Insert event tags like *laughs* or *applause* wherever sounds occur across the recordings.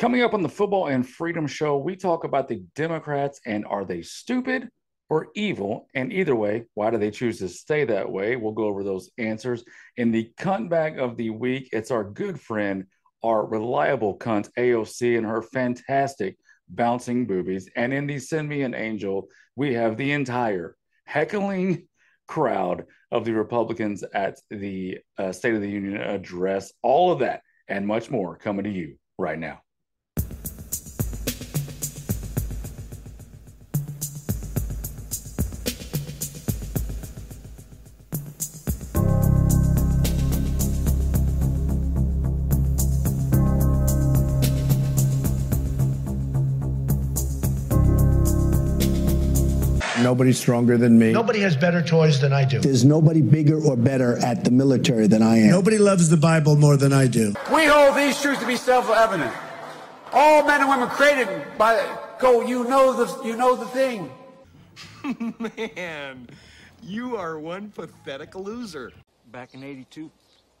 Coming up on the Football and Freedom Show, we talk about the Democrats and are they stupid or evil? And either way, why do they choose to stay that way? We'll go over those answers. In the cunt bag of the week, it's our good friend, our reliable cunt, AOC, and her fantastic bouncing boobies. And in the Send Me an Angel, we have the entire heckling crowd of the Republicans at the uh, State of the Union address. All of that and much more coming to you right now. Nobody's stronger than me. Nobody has better toys than I do. There's nobody bigger or better at the military than I am. Nobody loves the Bible more than I do. We hold these truths to be self-evident. All men and women created by go. You know the you know the thing. *laughs* Man, you are one pathetic loser. Back in 82,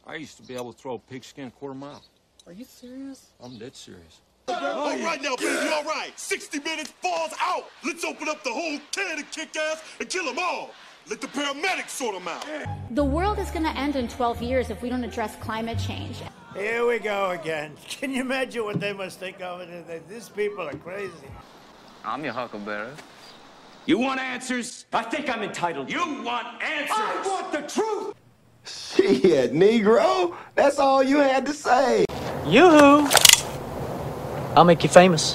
I used to be able to throw a pigskin a quarter mile. Are you serious? I'm dead serious. Oh, all right now, baby, all right. 60 minutes, falls out. Let's open up the whole can of kick ass and kill them all. Let the paramedics sort them out. The world is going to end in 12 years if we don't address climate change. Here we go again. *laughs* Can you imagine what they must think of it? These people are crazy. I'm your huckleberry. You want answers? I think I'm entitled. You want answers? I want the truth. Shit, Negro. That's all you had to say. Yoo-hoo. I'll make you famous.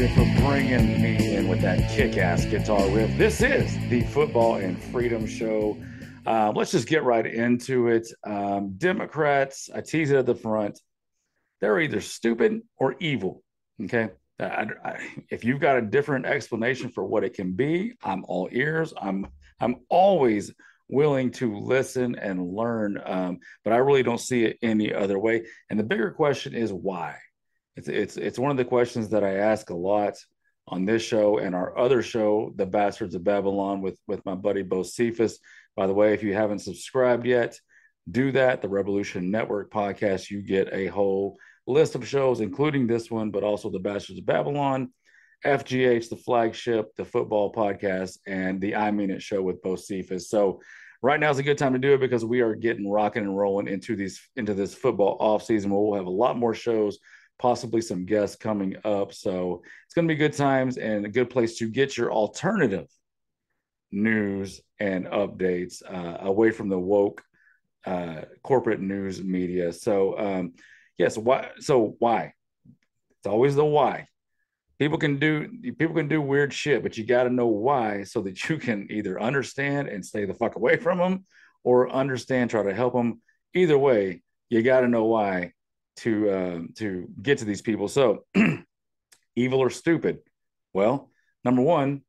Nugent for bringing me in with that kick-ass guitar riff. This is the Football and Freedom Show. Uh, let's just get right into it. Um, Democrats, I tease it at the front. They're either stupid or evil. Okay, I, I, if you've got a different explanation for what it can be, I'm all ears. I'm I'm always willing to listen and learn, um, but I really don't see it any other way. And the bigger question is why it's it's it's one of the questions that I ask a lot on this show and our other show, The Bastards of Babylon, with with my buddy Bocephus. By the way, if you haven't subscribed yet, do that. The Rebelution Network podcast. You get a whole list of shows, including this one, but also The Bastards of Babylon, FGH, the flagship, the football podcast, and the I Mean It show with Bocephus. So right now is a good time to do it because we are getting rocking and rolling into these into this football off season. We'll have a lot more shows possibly some guests coming up. So it's going to be good times and a good place to get your alternative news and updates uh, away from the woke uh, corporate news media. So, um, yes, why? So why? It's always the why. People can do people can do weird shit, but you got to know why so that you can either understand and stay the fuck away from them, or understand, try to help them. Either way, you got to know why to uh, to get to these people. So, *clears throat* evil or stupid? Well, number one,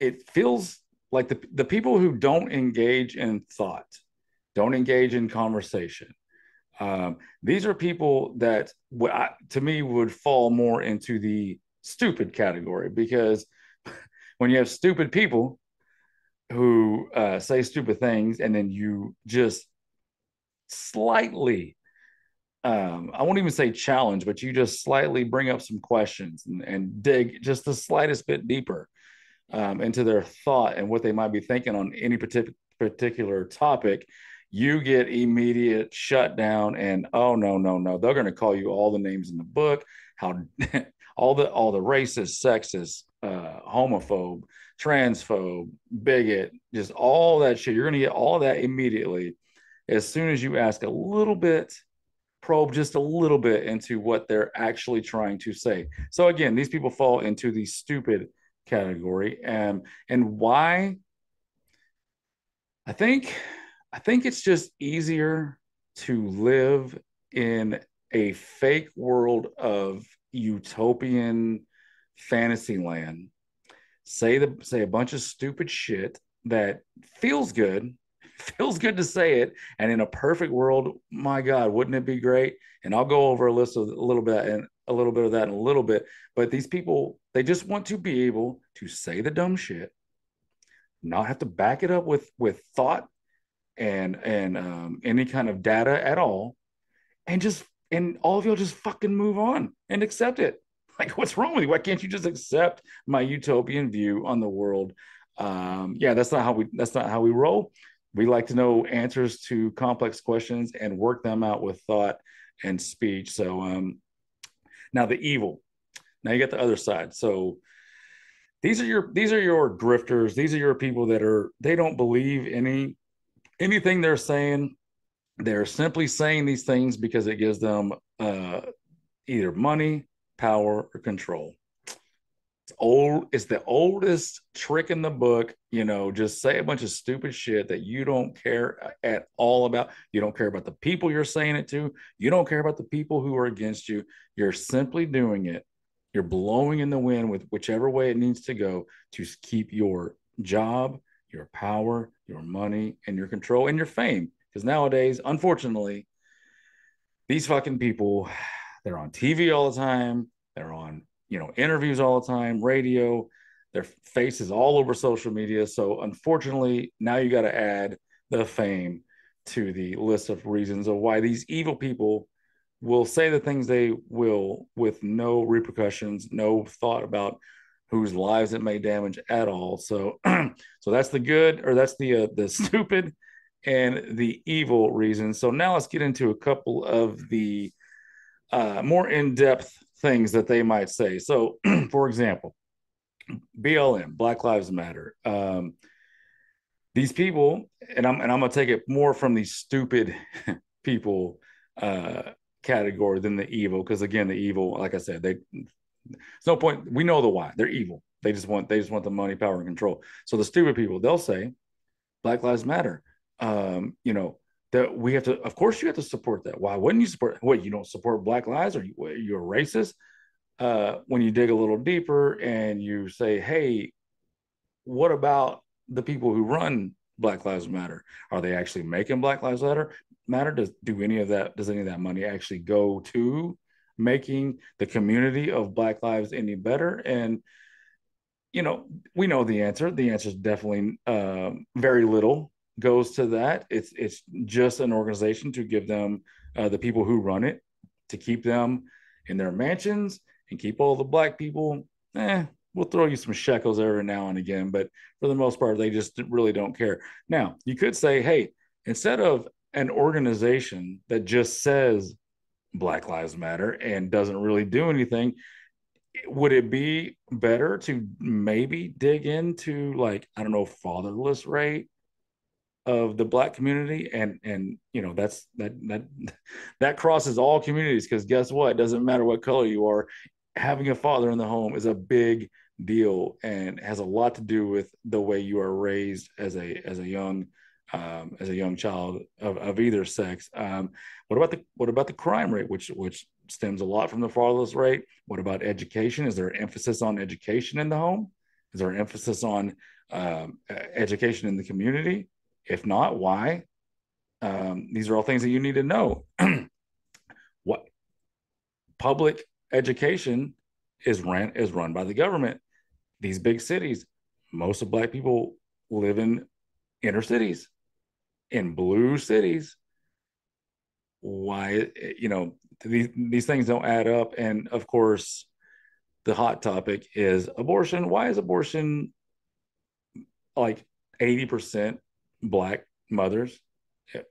it feels like the the people who don't engage in thought, don't engage in conversation. Um, these are people that, to me, would fall more into the stupid category because *laughs* when you have stupid people who uh, say stupid things and then you just slightly um, I won't even say challenge, but you just slightly bring up some questions and, and dig just the slightest bit deeper um, into their thought and what they might be thinking on any particular topic, you get immediate shutdown and oh no no no they're going to call you all the names in the book. How *laughs* all the all the racist sexist uh, homophobe transphobe bigot just all that shit. You're going to get all that immediately. As soon as you ask a little bit probe just a little bit into what they're actually trying to say. So again, these people fall into the stupid category, and and why? I think I think it's just easier to live in a fake world of utopian fantasy land, say the say a bunch of stupid shit that feels good, feels good to say it, and in a perfect world, my God, wouldn't it be great? And I'll go over a list of a little bit and a little bit of that in a little bit. But these people, they just want to be able to say the dumb shit, not have to back it up with with thought and and um, any kind of data at all, and just and all of y'all just fucking move on and accept it. *laughs* Like, what's wrong with you? Why can't you just accept my utopian view on the world? Um, yeah, that's not how we that's not how we roll. We like to know answers to complex questions and work them out with thought and speech. So um, now the evil. Now you get the other side. So these are your these are your grifters. These are your people that are they don't believe any anything they're saying. They're simply saying these things because it gives them uh, either money, power, or control. It's old. It's the oldest trick in the book. You know, just say a bunch of stupid shit that you don't care at all about. You don't care about the people you're saying it to. You don't care about the people who are against you. You're simply doing it. You're blowing in the wind with whichever way it needs to go to keep your job, your power, your money, and your control and your fame. Because nowadays, unfortunately, these fucking people, they're on TV all the time. They're on, you know, interviews all the time, radio, their faces all over social media. So unfortunately, now you got to add the fame to the list of reasons of why these evil people will say the things they will with no repercussions, no thought about whose lives it may damage at all. So, *clears throat* so that's the good, or that's the uh, the *laughs* stupid and the evil reasons. So now let's get into a couple of the uh, more in depth things that they might say. So, *clears throat* for example, BLM, Black Lives Matter. Um, these people, and I'm and I'm gonna take it more from the stupid *laughs* people uh, category than the evil, because again, the evil, like I said, they there's no point. We know the why. They're evil. They just want they just want the money, power, and control. So the stupid people, they'll say, Black Lives Matter. Um, you know, that we have to of course you have to support that why wouldn't you support what you don't support black lives or you, you're a racist uh, when you dig a little deeper and you say hey what about the people who run black lives matter? Are they actually making black lives matter? Matter? Does do any of that does any of that money actually go to making the community of black lives any better? And you know we know the answer. The answer is definitely um, very little goes to that. It's it's just an organization to give them uh, the people who run it to keep them in their mansions and keep all the black people. Eh, we'll throw you some shekels every now and again, but for the most part, they just really don't care. Now, you could say, hey, instead of an organization that just says Black Lives Matter and doesn't really do anything, would it be better to maybe dig into like I don't know fatherless rate of the black community and and you know that's that that *laughs* that crosses all communities because guess what it doesn't matter what color you are having a father in the home is a big deal and has a lot to do with the way you are raised as a as a young um, as a young child of, of either sex. Um, what about the what about the crime rate which which stems a lot from the fatherless rate? What about education? Is there an emphasis on education in the home? Is there an emphasis on um, education in the community? If not, why? Um, these are all things that you need to know. *clears throat* what public education is ran is run by the government. These big cities, most of black people live in inner cities, in blue cities. Why, you know, these these things don't add up. And of course, the hot topic is abortion. Why is abortion like 80% black mothers.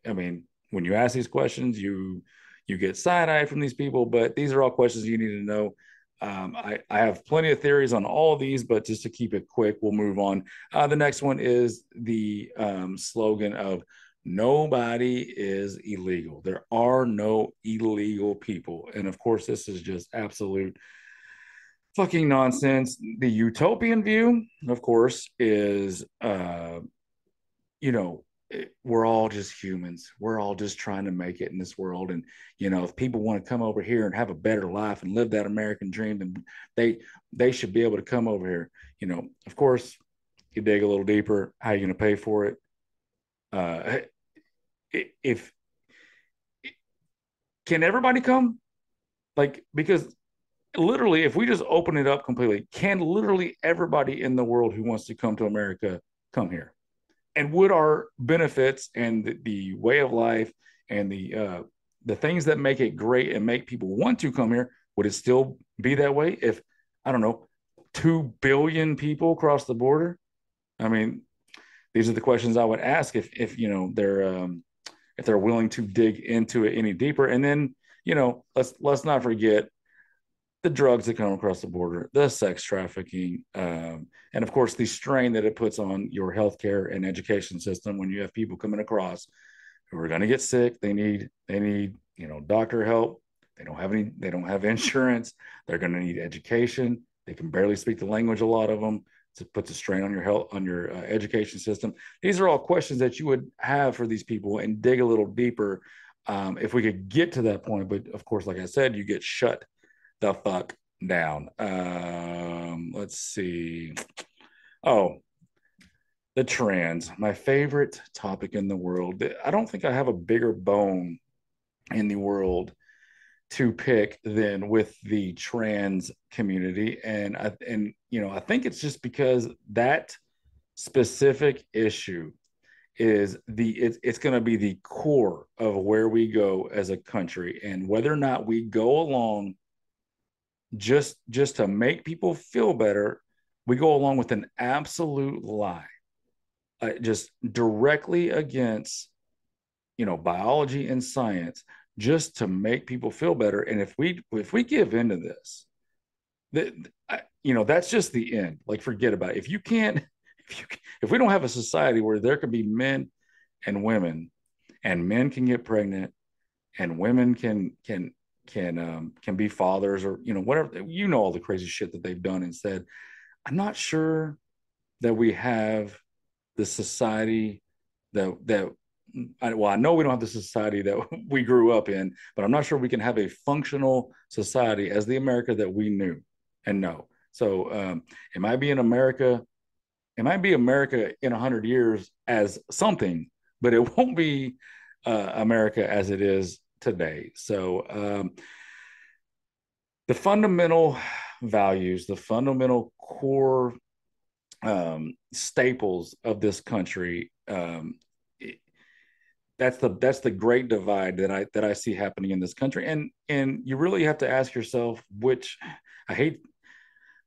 I mean, when you ask these questions, you you get side eye from these people, but these are all questions you need to know. Um, I, I have plenty of theories on all of these, but just to keep it quick, we'll move on. Uh, the next one is the um, slogan of nobody is illegal. There are no illegal people. And of course, this is just absolute fucking nonsense. The utopian view, of course, is uh, you know, we're all just humans. We're all just trying to make it in this world. And, you know, if people want to come over here and have a better life and live that American dream, then they they should be able to come over here. You know, of course, you dig a little deeper, how are you going to pay for it? Uh, if can everybody come? Like, because literally, if we just open it up completely, can literally everybody in the world who wants to come to America come here? And would our benefits and the, the way of life and the uh, the things that make it great and make people want to come here would it still be that way if i don't know 2 billion people cross the border? I mean these are the questions i would ask if if you know they're um, if they're willing to dig into it any deeper. And then you know let's let's not forget the drugs that come across the border, the sex trafficking, um, and of course the strain that it puts on your healthcare and education system when you have people coming across who are going to get sick. They need they need you know doctor help. They don't have any. They don't have *laughs* insurance. They're going to need education. They can barely speak the language. A lot of them. It puts a strain on your health on your uh, education system. These are all questions that you would have for these people and dig a little deeper um, if we could get to that point. But of course, like I said, you get shut the fuck down. Um, let's see. Oh, the trans, my favorite topic in the world. I don't think I have a bigger bone in the world to pick than with the trans community and I and you know I think it's just because that specific issue is the it's, it's going to be the core of where we go as a country and whether or not we go along just just to make people feel better we go along with an absolute lie uh, just directly against you know biology and science just to make people feel better. And if we if we give into this that you know that's just the end. Like forget about it. If you can't *laughs* if you if we don't have a society where there can be men and women and men can get pregnant and women can can can um, can be fathers or you know whatever you know all the crazy shit that they've done and said. I'm not sure that we have the society that that I, well i know we don't have the society that *laughs* we grew up in but i'm not sure we can have a functional society as the america that we knew and know. So um, it might be in america it might be america in 100 years as something but it *laughs* won't be uh, america as it is today. So um, the fundamental values, the fundamental core um, staples of this country. Um, that's the that's the great divide that I that I see happening in this country, and and you really have to ask yourself which I hate.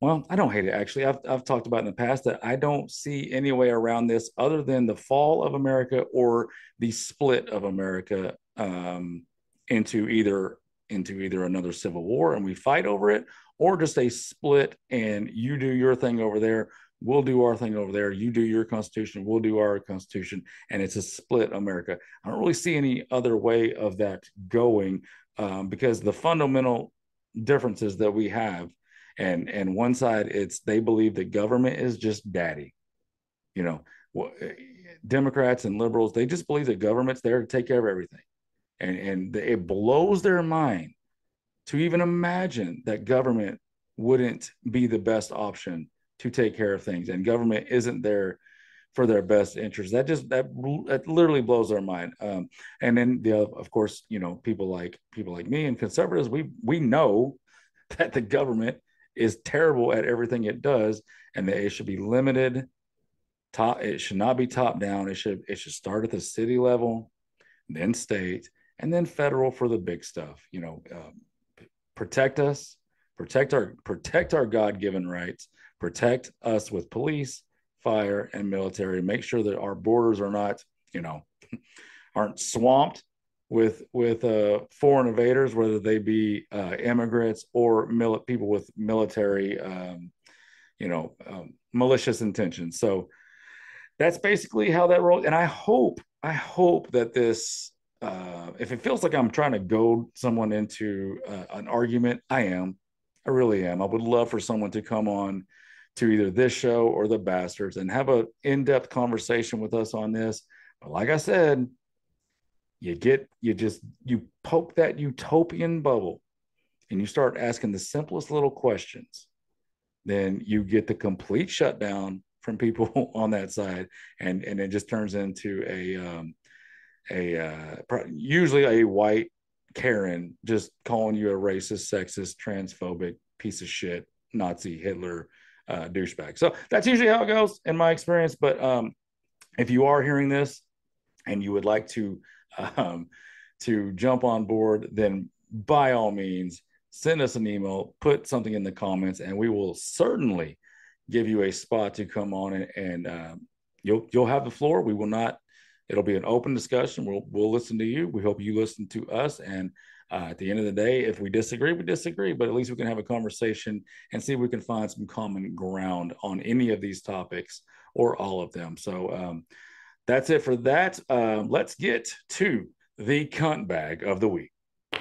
Well, I don't hate it actually. I've I've talked about in the past that I don't see any way around this other than the fall of America or the split of America. Um, into either into either another civil war and we fight over it or just a split and you do your thing over there we'll do our thing over there you do your constitution we'll do our constitution and it's a split america. I don't really see any other way of that going um, because the fundamental differences that we have and and one side it's they believe that government is just daddy. You know democrats and liberals they just believe that government's there to take care of everything and and it blows their mind to even imagine that government wouldn't be the best option to take care of things and government isn't there for their best interest. That just that, that literally blows their mind. Um, and then the of course you know people like people like me and conservatives we we know *laughs* that the government is terrible at everything it does and that it should be limited top it should not be top down. It should it should start at the city level then state and then federal for the big stuff. You know, um, protect us, protect our protect our God given rights, protect us with police, fire, and military. Make sure that our borders are not, you know, *laughs* aren't swamped with with uh, foreign invaders, whether they be uh, immigrants or mil- people with military, um, you know, um, malicious intentions. So that's basically how that rolls. And I hope, I hope that this uh, if it feels like I'm trying to goad someone into uh, an argument, I am. I really am. I would love for someone to come on to either this show or the Bastards and have a in-depth conversation with us on this. But like I said, you get you just you poke that utopian bubble and you start asking the simplest little questions, then you get the complete shutdown from people *laughs* on that side, and and it just turns into a um, a uh, usually a white Karen just calling you a racist, sexist, transphobic piece of shit, Nazi, Hitler, uh, douchebag. So that's usually how it goes in my experience. But um, if you are hearing this and you would like to *laughs* um, to jump on board, then by all means send us an email, put something in the comments, and we will certainly give you a spot to come on and, and um, you'll you'll have the floor. We will not. It'll be an open discussion. We'll we'll listen to you. We hope you listen to us. And uh, at the end of the day, if we disagree, we disagree. But at least we can have a conversation and see if we can find some common ground on any of these topics or all of them. So um, that's it for that. Um, let's get to the cunt bag of the week.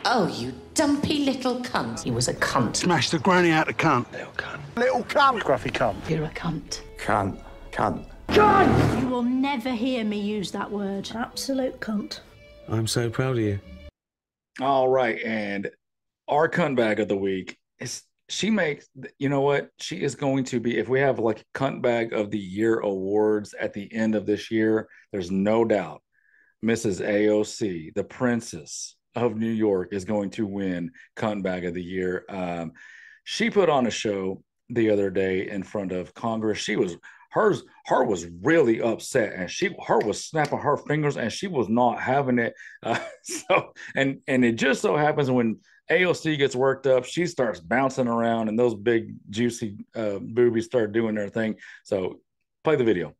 Oh, you dumpy little cunt. He was a cunt. Smash the granny out of cunt. Little cunt. Little cunt. Scruffy cunt. You're a cunt. Cunt. Cunt. Cunt! You will never hear me use that word. Absolute cunt. I'm so proud of you. All right. And our cunt bag of the week is she makes you know what she is going to be if we have like cunt bag of the year awards at the end of this year there's no doubt mrs aoc the princess of New York is going to win Cunt Bag of the Year. Um, she put on a show the other day in front of Congress. She was hers her was really upset and she her was snapping her fingers and she was not having it. *laughs* Uh, so and and it just so happens when AOC gets worked up she starts bouncing around and those big juicy uh, boobies start doing their thing. So play the video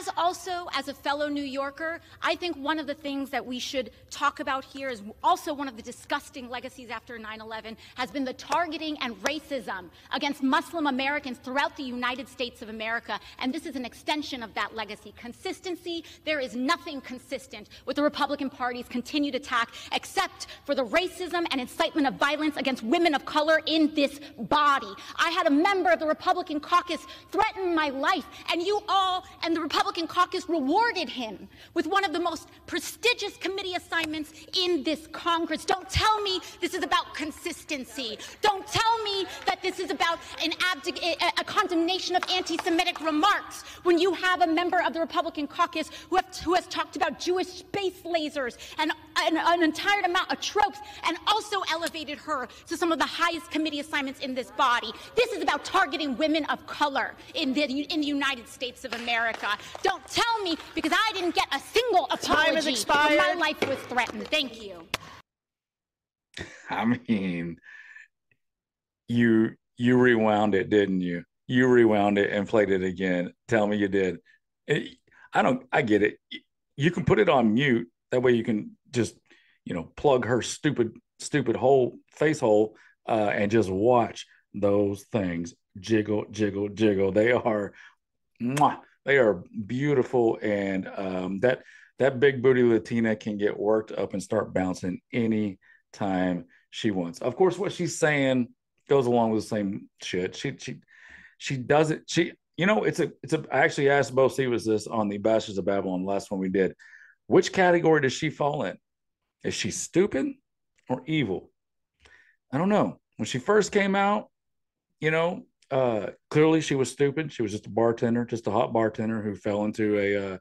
as also as a fellow New Yorker, I think one of the things that we should talk about here is also one of the disgusting legacies after 9/11 has been the targeting and racism against Muslim Americans throughout the United States of America, and this is an extension of that legacy. Consistency, there is nothing consistent with the Republican Party's continued attack except for the racism and incitement of violence against women of color in this body. I had a member of the Republican caucus threaten my life, and you all and the Republican Republican caucus rewarded him with one of the most prestigious committee assignments in this Congress. Don't tell me this is about consistency. Don't tell me that this is about an a condemnation of anti-Semitic remarks when you have a member of the Republican caucus who, have, who has talked about Jewish space lasers and, an entire amount of tropes and also elevated her to some of the highest committee assignments in this body. This is about targeting women of color in the, in the United States of America. Don't tell me because I didn't get a single apology Time has expired. when my life was threatened. Thank you. I mean, you you rewound it, didn't you? You rewound it and played it again. Tell me you did. It, I don't. I get it. You can put it on mute. That way you can just, you know, plug her stupid stupid hole face hole uh, and just watch those things jiggle, jiggle, jiggle. They are, mwah, they are beautiful, and um, that that big booty Latina can get worked up and start bouncing any time she wants. Of course, what she's saying goes along with the same shit. She she she does it. She you know it's a it's a. I actually asked Bo was this on the Bastards of Babylon last one we did. Which category does she fall in? Is she stupid or evil? I don't know. When she first came out, you know, uh, clearly she was stupid. She was just a bartender, just a hot bartender who fell into a uh,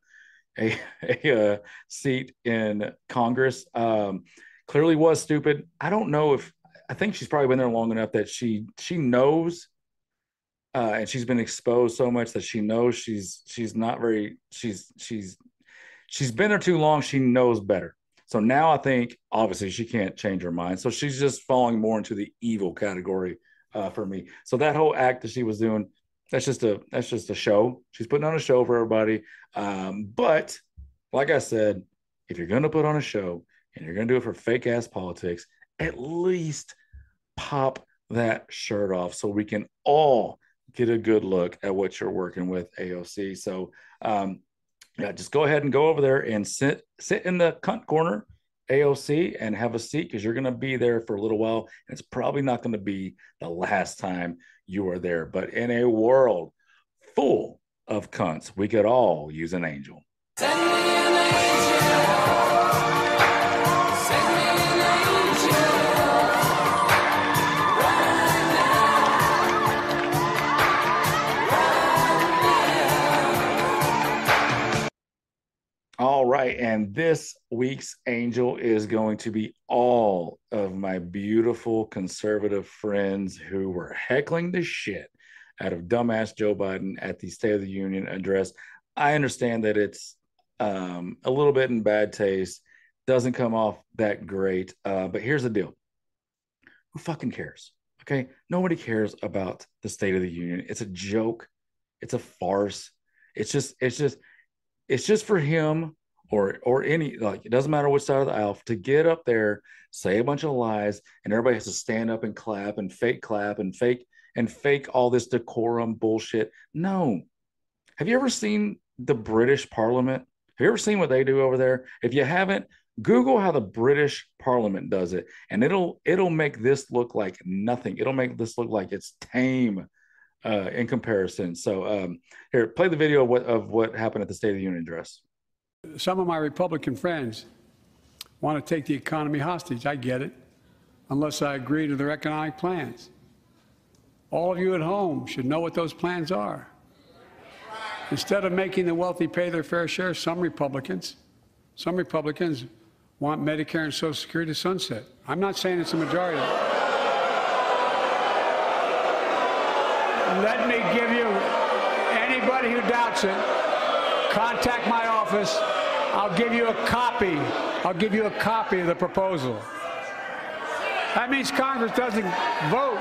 a, *laughs* a, uh, seat in Congress. Um, clearly was stupid. I don't know if I think she's probably been there long enough that she she knows, uh, and she's been exposed so much that she knows she's she's not very she's she's she's been there too long. She knows better. So now I think obviously she can't change her mind. So she's just falling more into the evil category uh, for me. So that whole act that she was doing, that's just a that's just a show. She's putting on a show for everybody. Um, but like I said, if you're gonna put on a show and you're gonna do it for fake ass politics, at least pop that shirt off so we can all get a good look at what you're working with AOC. So um, yeah, just go ahead and go over there and sit sit in the cunt corner AOC and have a seat because you're going to be there for a little while. And it's probably not going to be the last time you are there. But in a world full of cunts, we could all use an angel. All right. And this week's angel is going to be all of my beautiful conservative friends who were heckling the shit out of dumbass Joe Biden at the State of the Union address. I understand that it's um, a little bit in bad taste, doesn't come off that great. Uh, but here's the deal who fucking cares? Okay. Nobody cares about the State of the Union. It's a joke, it's a farce. It's just, it's just, it's just for him or or any like it doesn't matter which side of the aisle to get up there say a bunch of lies and everybody has to stand up and clap and fake clap and fake and fake all this decorum bullshit. No. Have you ever seen the british parliament? Have you ever seen what they do over there? If you haven't google how the british parliament does it and it'll it'll make this look like nothing. It'll make this look like it's tame uh, in comparison. So um, here, play the video of what of what happened at the State of the Union address. Some of my Republican friends want to take the economy hostage. I get it, unless I agree to their economic plans. All of you at home should know what those plans are. Instead of making the wealthy pay their fair share, some Republicans, some Republicans want Medicare and Social Security to sunset. I'm not saying it's a majority. Let me give you anybody who doubts it, contact my office. I'll give you a copy. I'll give you a copy of the proposal. That means Congress doesn't vote.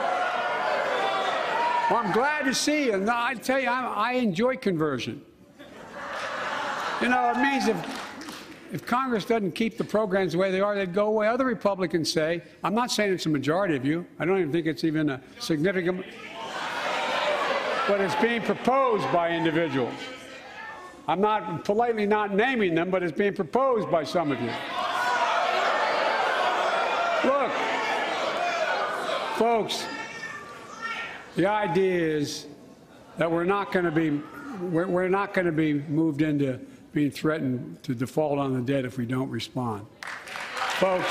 Well, I'm glad to see you. No, I tell you, I'm, I enjoy conversion. You know, it means if if Congress doesn't keep the programs the way they are, they'd go away. Other Republicans say, I'm not saying it's a majority of you. I don't even think it's even a significant but it's being proposed by individuals. I'm not politely not naming them, but it's being proposed by some of you. Look, folks, the idea is that we're not going to be we're, not going to be moved into being threatened to default on the debt if we don't respond, folks.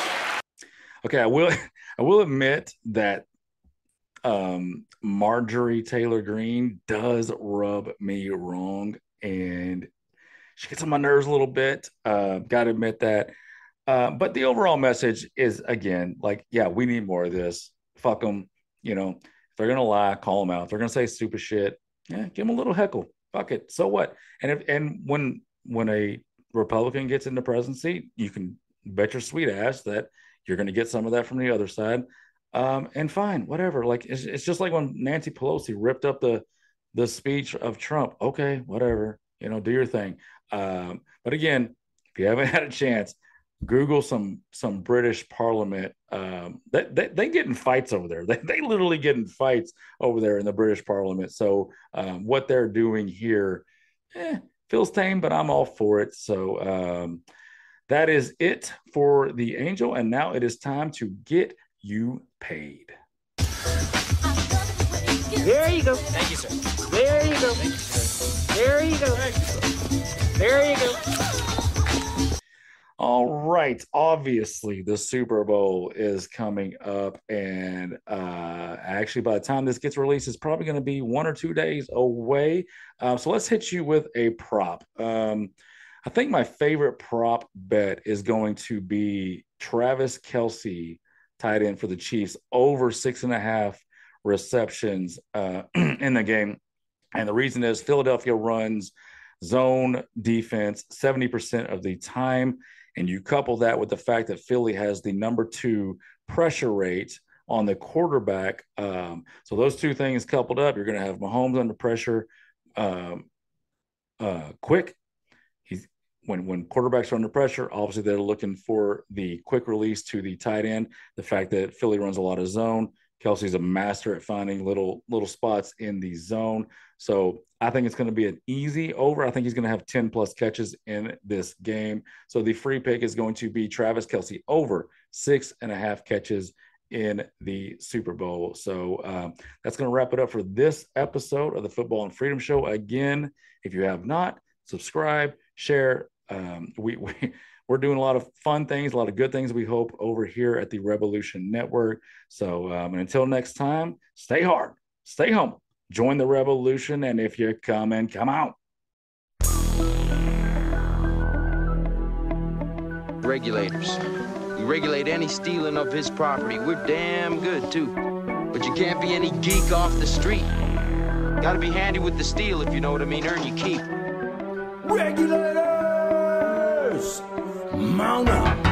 Okay, I will *laughs* I will admit that um, Marjorie Taylor Greene does rub me wrong, and she gets on my nerves a little bit. Uh, Got to admit that. Uh, but the overall message is again like, yeah, we need more of this. Fuck them. You know, if they're gonna lie, call them out. If they're gonna say stupid shit, yeah, give them a little heckle. Fuck it. So what? And if and when when a Republican gets in the presidency, you can bet your sweet ass that you're to get some of that from the other side. Um, and fine, whatever. Like it's, it's just like when Nancy Pelosi ripped up the the speech of Trump. Okay, whatever. You know, do your thing. Um, but again, if you haven't *laughs* had a chance, Google some some British Parliament. Um, they, they, they get in fights over there. *laughs* They, they literally get in fights over there in the British Parliament. So um, what they're doing here eh, feels tame, but I'm all for it. So um, that is it for the Angel, and now it is time to get you paid. There you go. Thank you, sir. There you go. There you go. There you go. All right. Obviously, the Super Bowl is coming up, and uh, actually, by the time this gets released, it's probably going to be one or two days away. Uh, so let's hit you with a prop. Um, I think my favorite prop bet is going to be Travis Kelce, tight end for the Chiefs, over six and a half receptions uh, *clears throat* in the game. And the reason is Philadelphia runs zone defense 70% of the time. And you couple that with the fact that Philly has the number two pressure rate on the quarterback. Um, so those two things coupled up, you're going to have Mahomes under pressure um, uh, quick. He's when when quarterbacks are under pressure, obviously they're looking for the quick release to the tight end. The fact that Philly runs a lot of zone, Kelce's a master at finding little little spots in the zone. So I think it's going to be an easy over. I think he's going to have 10 plus catches in this game. So the free pick is going to be Travis Kelce over six and a half catches in the Super Bowl. So um, that's going to wrap it up for this episode of the Football and Freedom Show. Again, if you have not, subscribe, share, um, we, *laughs* we we're doing a lot of fun things, a lot of good things. We hope over here at the Rebelution Network. So um, and until next time, stay hard, stay home, join the revolution, and if you come in, come out. Regulators. We regulate any stealing of his property. We're damn good, too. But you can't be any geek off the street. Gotta be handy with the steel, if you know what I mean. Earn your keep. Regulators! Mount up!